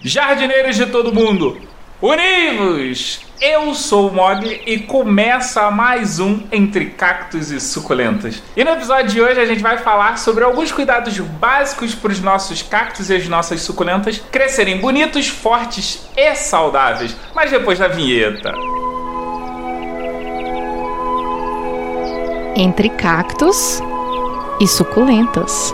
Jardineiros de todo mundo, univos! Eu sou o Mog e começa mais um Entre Cactos e Suculentas. E no episódio de hoje a gente vai falar sobre alguns cuidados básicos para os nossos cactos e as nossas suculentas crescerem bonitos, fortes e saudáveis. Mas depois da vinheta. Entre cactos e suculentas.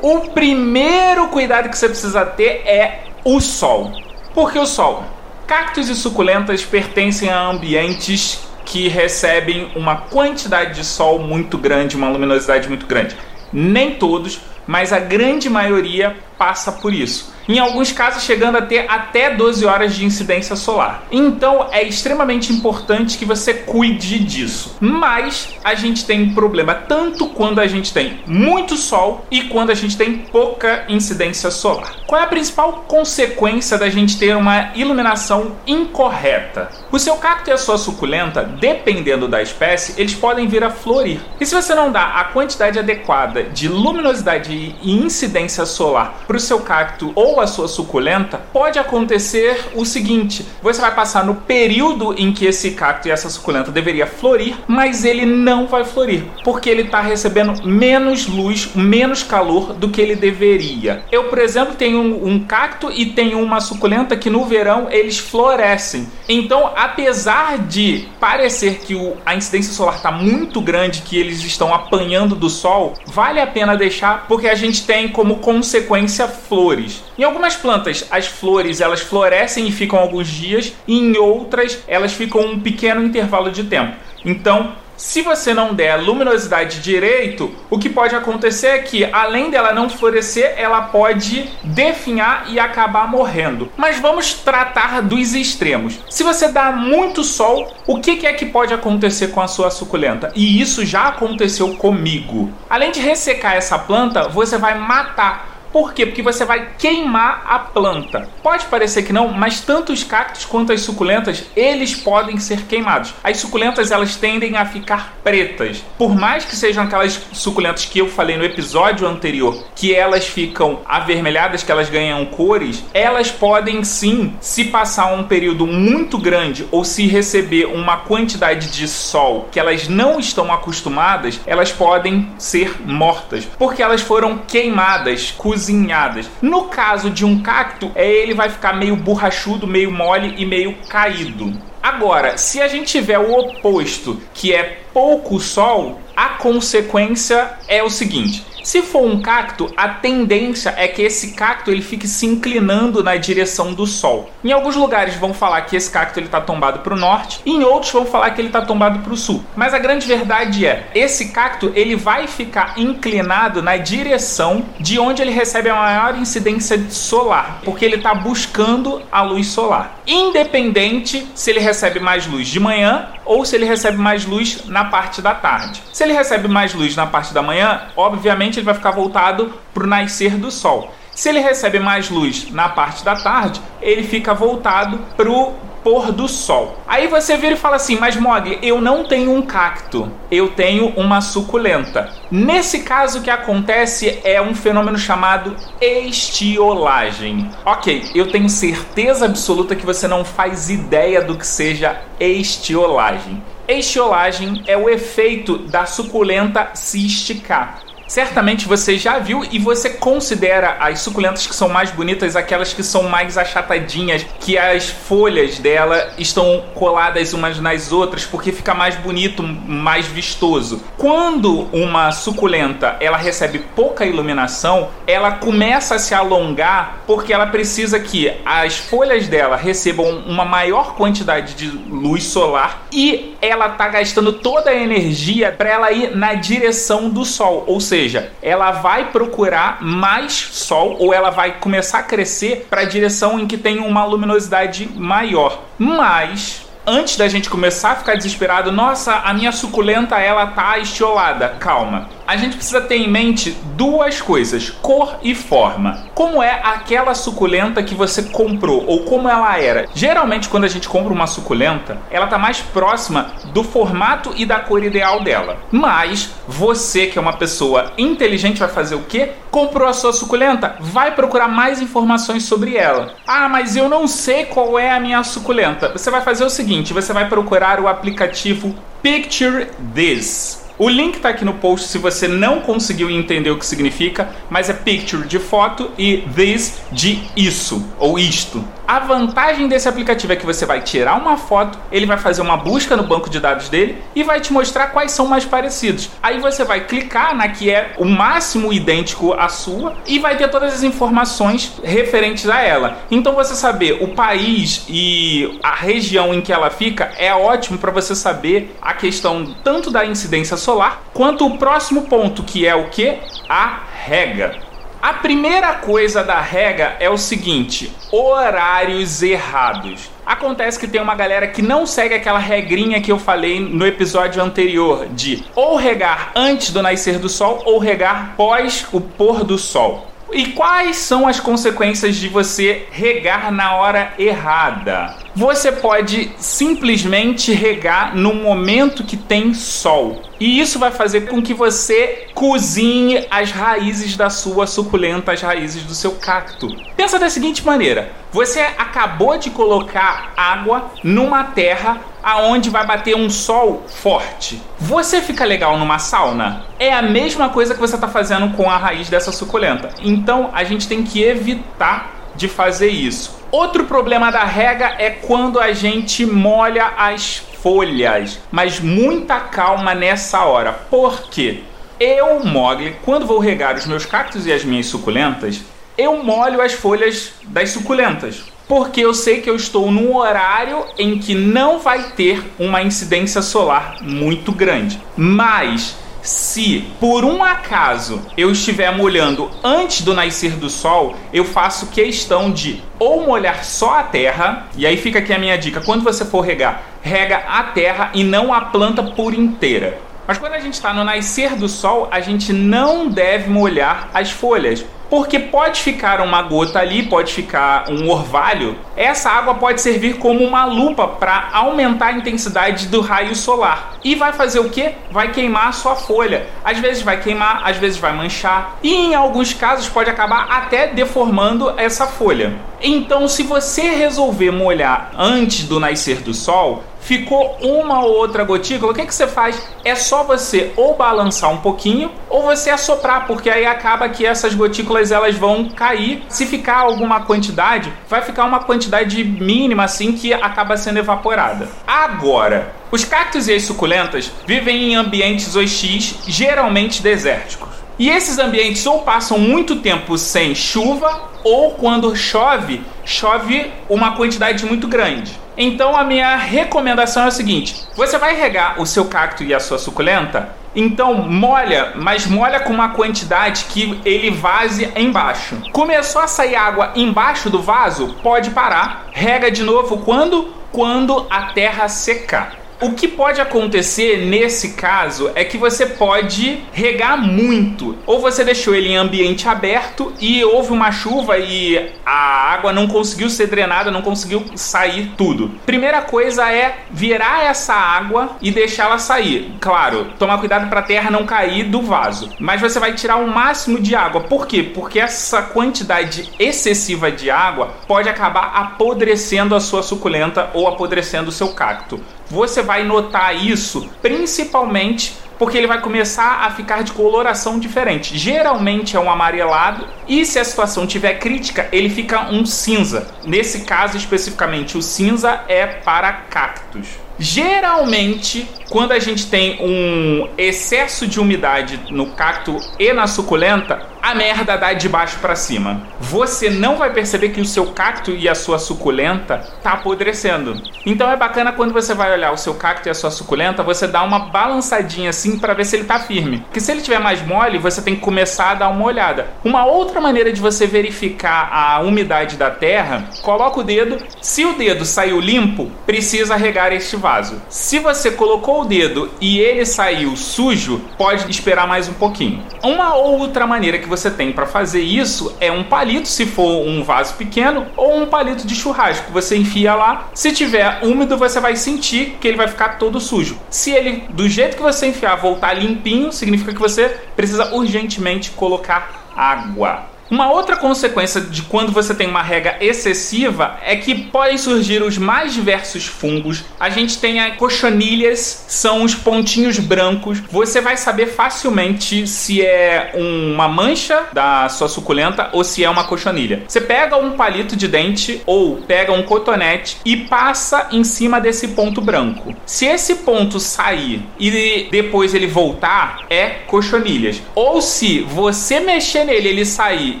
O primeiro cuidado que você precisa ter é o sol. Por que o sol? Cactos e suculentas pertencem a ambientes que recebem uma quantidade de sol muito grande, uma luminosidade muito grande. Nem todos, mas a grande maioria passa por isso. Em alguns casos, chegando a ter até 12 horas de incidência solar. Então, é extremamente importante que você cuide disso. Mas a gente tem um problema tanto quando a gente tem muito sol e quando a gente tem pouca incidência solar. Qual é a principal consequência da gente ter uma iluminação incorreta? O seu cacto e a sua suculenta, dependendo da espécie, eles podem vir a florir. E se você não dá a quantidade adequada de luminosidade e incidência solar para o seu cacto ou a sua suculenta, pode acontecer o seguinte: você vai passar no período em que esse cacto e essa suculenta deveria florir, mas ele não vai florir, porque ele está recebendo menos luz, menos calor do que ele deveria. Eu, por exemplo, tenho um, um cacto e tenho uma suculenta que no verão eles florescem. Então, apesar de parecer que o, a incidência solar está muito grande, que eles estão apanhando do sol, vale a pena deixar porque a gente tem como consequência flores. Em algumas plantas, as flores elas florescem e ficam alguns dias, e em outras elas ficam um pequeno intervalo de tempo. Então, se você não der luminosidade direito, o que pode acontecer é que, além dela não florescer, ela pode definhar e acabar morrendo. Mas vamos tratar dos extremos. Se você dá muito sol, o que é que pode acontecer com a sua suculenta? E isso já aconteceu comigo. Além de ressecar essa planta, você vai matar por quê? Porque você vai queimar a planta. Pode parecer que não, mas tanto os cactos quanto as suculentas, eles podem ser queimados. As suculentas, elas tendem a ficar pretas. Por mais que sejam aquelas suculentas que eu falei no episódio anterior, que elas ficam avermelhadas, que elas ganham cores, elas podem sim, se passar um período muito grande ou se receber uma quantidade de sol que elas não estão acostumadas, elas podem ser mortas, porque elas foram queimadas, cozidas cozinhadas. No caso de um cacto, é ele vai ficar meio borrachudo, meio mole e meio caído. Agora, se a gente tiver o oposto, que é pouco sol, a consequência é o seguinte: se for um cacto, a tendência é que esse cacto ele fique se inclinando na direção do sol. Em alguns lugares vão falar que esse cacto ele está tombado para o norte, e em outros vão falar que ele está tombado para o sul. Mas a grande verdade é, esse cacto ele vai ficar inclinado na direção de onde ele recebe a maior incidência solar, porque ele está buscando a luz solar. Independente se ele recebe mais luz de manhã ou se ele recebe mais luz na parte da tarde. Se ele recebe mais luz na parte da manhã, obviamente ele vai ficar voltado para o nascer do sol. Se ele recebe mais luz na parte da tarde, ele fica voltado para o pôr do sol. Aí você vira e fala assim: Mas Mogli, eu não tenho um cacto, eu tenho uma suculenta. Nesse caso, o que acontece é um fenômeno chamado estiolagem. Ok, eu tenho certeza absoluta que você não faz ideia do que seja estiolagem. Estiolagem é o efeito da suculenta se esticar certamente você já viu e você considera as suculentas que são mais bonitas aquelas que são mais achatadinhas, que as folhas dela estão coladas umas nas outras porque fica mais bonito, mais vistoso. Quando uma suculenta ela recebe pouca iluminação, ela começa a se alongar porque ela precisa que as folhas dela recebam uma maior quantidade de luz solar e ela tá gastando toda a energia para ela ir na direção do sol, ou seja, seja, ela vai procurar mais sol ou ela vai começar a crescer para a direção em que tem uma luminosidade maior. Mas antes da gente começar a ficar desesperado, nossa, a minha suculenta ela tá estiolada. Calma. A gente precisa ter em mente duas coisas: cor e forma. Como é aquela suculenta que você comprou ou como ela era? Geralmente, quando a gente compra uma suculenta, ela tá mais próxima do formato e da cor ideal dela. Mas você, que é uma pessoa inteligente, vai fazer o quê? Comprou a sua suculenta? Vai procurar mais informações sobre ela. Ah, mas eu não sei qual é a minha suculenta. Você vai fazer o seguinte: você vai procurar o aplicativo Picture This. O link está aqui no post se você não conseguiu entender o que significa, mas é picture de foto e this de isso ou isto. A vantagem desse aplicativo é que você vai tirar uma foto, ele vai fazer uma busca no banco de dados dele e vai te mostrar quais são mais parecidos. Aí você vai clicar na que é o máximo idêntico à sua e vai ter todas as informações referentes a ela. Então você saber o país e a região em que ela fica é ótimo para você saber a questão tanto da incidência solar quanto o próximo ponto que é o que? A rega. A primeira coisa da rega é o seguinte: horários errados. Acontece que tem uma galera que não segue aquela regrinha que eu falei no episódio anterior de ou regar antes do nascer do sol ou regar pós o pôr do sol. E quais são as consequências de você regar na hora errada? Você pode simplesmente regar no momento que tem sol. E isso vai fazer com que você cozinhe as raízes da sua suculenta, as raízes do seu cacto. Pensa da seguinte maneira: você acabou de colocar água numa terra aonde vai bater um sol forte. Você fica legal numa sauna? É a mesma coisa que você está fazendo com a raiz dessa suculenta. Então a gente tem que evitar de fazer isso. Outro problema da rega é quando a gente molha as folhas, mas muita calma nessa hora. Por quê? Eu, Mogli, quando vou regar os meus cactos e as minhas suculentas, eu molho as folhas das suculentas. Porque eu sei que eu estou num horário em que não vai ter uma incidência solar muito grande. Mas se por um acaso eu estiver molhando antes do nascer do sol, eu faço questão de ou molhar só a terra, e aí fica aqui a minha dica: quando você for regar, rega a terra e não a planta por inteira. Mas quando a gente está no nascer do sol, a gente não deve molhar as folhas, porque pode ficar uma gota ali, pode ficar um orvalho. Essa água pode servir como uma lupa para aumentar a intensidade do raio solar. E vai fazer o que? Vai queimar a sua folha. Às vezes vai queimar, às vezes vai manchar. E em alguns casos pode acabar até deformando essa folha. Então, se você resolver molhar antes do nascer do sol, ficou uma ou outra gotícula, o que, que você faz? É só você ou balançar um pouquinho ou você assoprar, porque aí acaba que essas gotículas elas vão cair. Se ficar alguma quantidade, vai ficar uma quantidade mínima assim que acaba sendo evaporada. Agora, os cactos e as suculentas vivem em ambientes OX geralmente desérticos. E esses ambientes ou passam muito tempo sem chuva ou quando chove, chove uma quantidade muito grande. Então a minha recomendação é o seguinte: você vai regar o seu cacto e a sua suculenta, então molha, mas molha com uma quantidade que ele vaze embaixo. Começou a sair água embaixo do vaso, pode parar. Rega de novo quando quando a terra secar. O que pode acontecer nesse caso é que você pode regar muito, ou você deixou ele em ambiente aberto e houve uma chuva e a água não conseguiu ser drenada, não conseguiu sair tudo. Primeira coisa é virar essa água e deixá-la sair. Claro, tomar cuidado para a terra não cair do vaso, mas você vai tirar o máximo de água. Por quê? Porque essa quantidade excessiva de água pode acabar apodrecendo a sua suculenta ou apodrecendo o seu cacto você vai notar isso principalmente porque ele vai começar a ficar de coloração diferente. Geralmente é um amarelado e se a situação tiver crítica, ele fica um cinza. Nesse caso especificamente, o cinza é para cactos. Geralmente, quando a gente tem um excesso de umidade no cacto e na suculenta, a merda dá de baixo para cima. Você não vai perceber que o seu cacto e a sua suculenta tá apodrecendo. Então é bacana quando você vai olhar o seu cacto e a sua suculenta, você dá uma balançadinha assim para ver se ele tá firme. Porque se ele tiver mais mole, você tem que começar a dar uma olhada. Uma outra maneira de você verificar a umidade da terra, coloca o dedo. Se o dedo saiu limpo, precisa regar este vaso. Se você colocou o dedo e ele saiu sujo, pode esperar mais um pouquinho. Uma outra maneira que você tem para fazer isso é um palito, se for um vaso pequeno, ou um palito de churrasco. Você enfia lá. Se tiver úmido, você vai sentir que ele vai ficar todo sujo. Se ele, do jeito que você enfiar, voltar limpinho, significa que você precisa urgentemente colocar água. Uma outra consequência de quando você tem uma rega excessiva é que podem surgir os mais diversos fungos. A gente tem a cochonilhas, são os pontinhos brancos. Você vai saber facilmente se é uma mancha da sua suculenta ou se é uma cochonilha. Você pega um palito de dente ou pega um cotonete e passa em cima desse ponto branco. Se esse ponto sair e depois ele voltar, é cochonilhas. Ou se você mexer nele, ele sair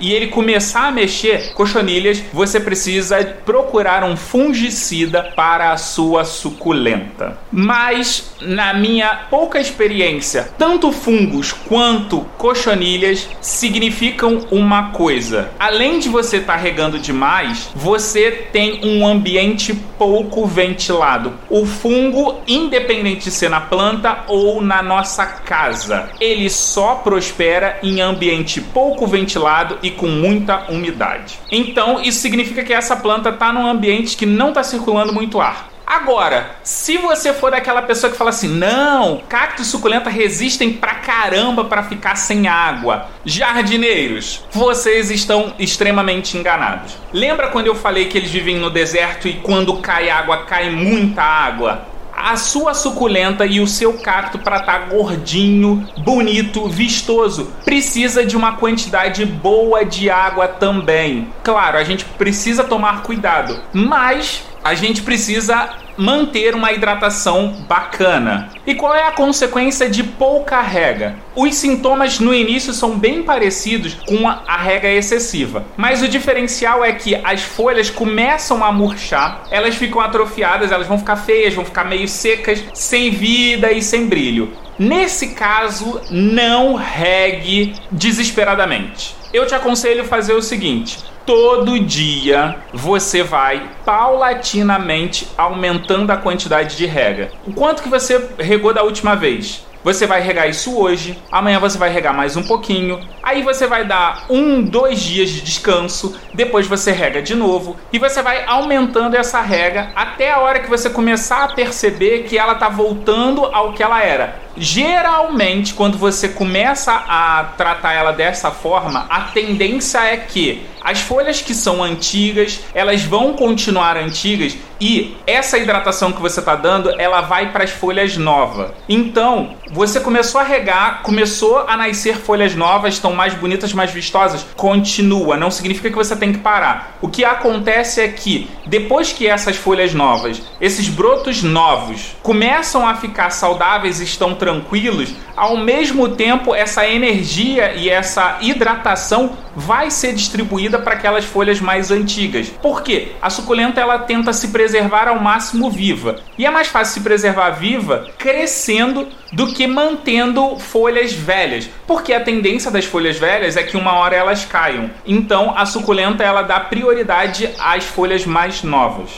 e ele começar a mexer cochonilhas, você precisa procurar um fungicida para a sua suculenta. Mas, na minha pouca experiência, tanto fungos quanto cochonilhas significam uma coisa. Além de você estar tá regando demais, você tem um ambiente pouco ventilado. O fungo, independente de ser na planta ou na nossa casa, ele só prospera em ambiente pouco ventilado e com muita umidade. Então, isso significa que essa planta está num ambiente que não está circulando muito ar. Agora, se você for daquela pessoa que fala assim, não, cacto suculenta resistem pra caramba para ficar sem água. Jardineiros, vocês estão extremamente enganados. Lembra quando eu falei que eles vivem no deserto e quando cai água, cai muita água? a sua suculenta e o seu cacto para estar tá gordinho, bonito, vistoso, precisa de uma quantidade boa de água também. Claro, a gente precisa tomar cuidado, mas a gente precisa manter uma hidratação bacana. E qual é a consequência de pouca rega? Os sintomas no início são bem parecidos com a rega excessiva, mas o diferencial é que as folhas começam a murchar, elas ficam atrofiadas, elas vão ficar feias, vão ficar meio secas, sem vida e sem brilho. Nesse caso, não regue desesperadamente. Eu te aconselho fazer o seguinte: todo dia você vai paulatinamente aumentando a quantidade de rega. O quanto que você regou da última vez? Você vai regar isso hoje, amanhã você vai regar mais um pouquinho, aí você vai dar um, dois dias de descanso, depois você rega de novo e você vai aumentando essa rega até a hora que você começar a perceber que ela está voltando ao que ela era. Geralmente, quando você começa a tratar ela dessa forma, a tendência é que as folhas que são antigas, elas vão continuar antigas e essa hidratação que você está dando, ela vai para as folhas novas. Então, você começou a regar, começou a nascer folhas novas, estão mais bonitas, mais vistosas. Continua, não significa que você tem que parar. O que acontece é que depois que essas folhas novas, esses brotos novos, começam a ficar saudáveis, estão tranquilos, ao mesmo tempo essa energia e essa hidratação vai ser distribuída para aquelas folhas mais antigas. Por quê? A suculenta ela tenta se preservar ao máximo viva. E é mais fácil se preservar viva crescendo do que mantendo folhas velhas, porque a tendência das folhas velhas é que uma hora elas caiam. Então a suculenta ela dá prioridade às folhas mais novas.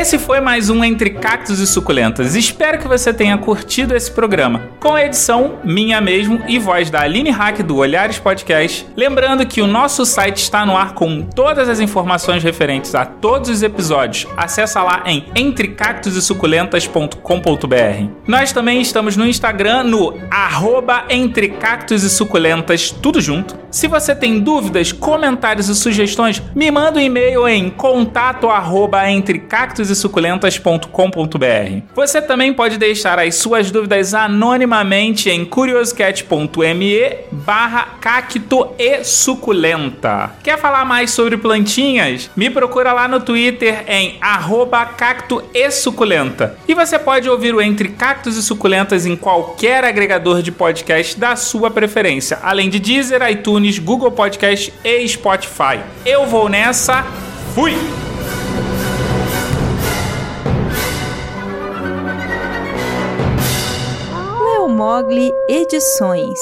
Esse foi mais um Entre Cactos e Suculentas. Espero que você tenha curtido esse programa. Com a edição minha mesmo e voz da Aline Hack do Olhares Podcast. Lembrando que o nosso site está no ar com todas as informações referentes a todos os episódios. Acesse lá em entrecactosesuculentas.com.br. Nós também estamos no Instagram no arroba Entre Cactos e Suculentas, tudo junto. Se você tem dúvidas, comentários e sugestões, me manda um e-mail em contato arroba entre cactos cactusesuculentas.com.br. Você também pode deixar as suas dúvidas anonimamente em curioscat.me barra cacto e suculenta. Quer falar mais sobre plantinhas? Me procura lá no Twitter em arroba cacto e suculenta. E você pode ouvir o Entre Cactos e Suculentas em qualquer agregador de podcast da sua preferência, além de Deezer, iTunes, Google Podcast e Spotify. Eu vou nessa, fui! Mogli Edições.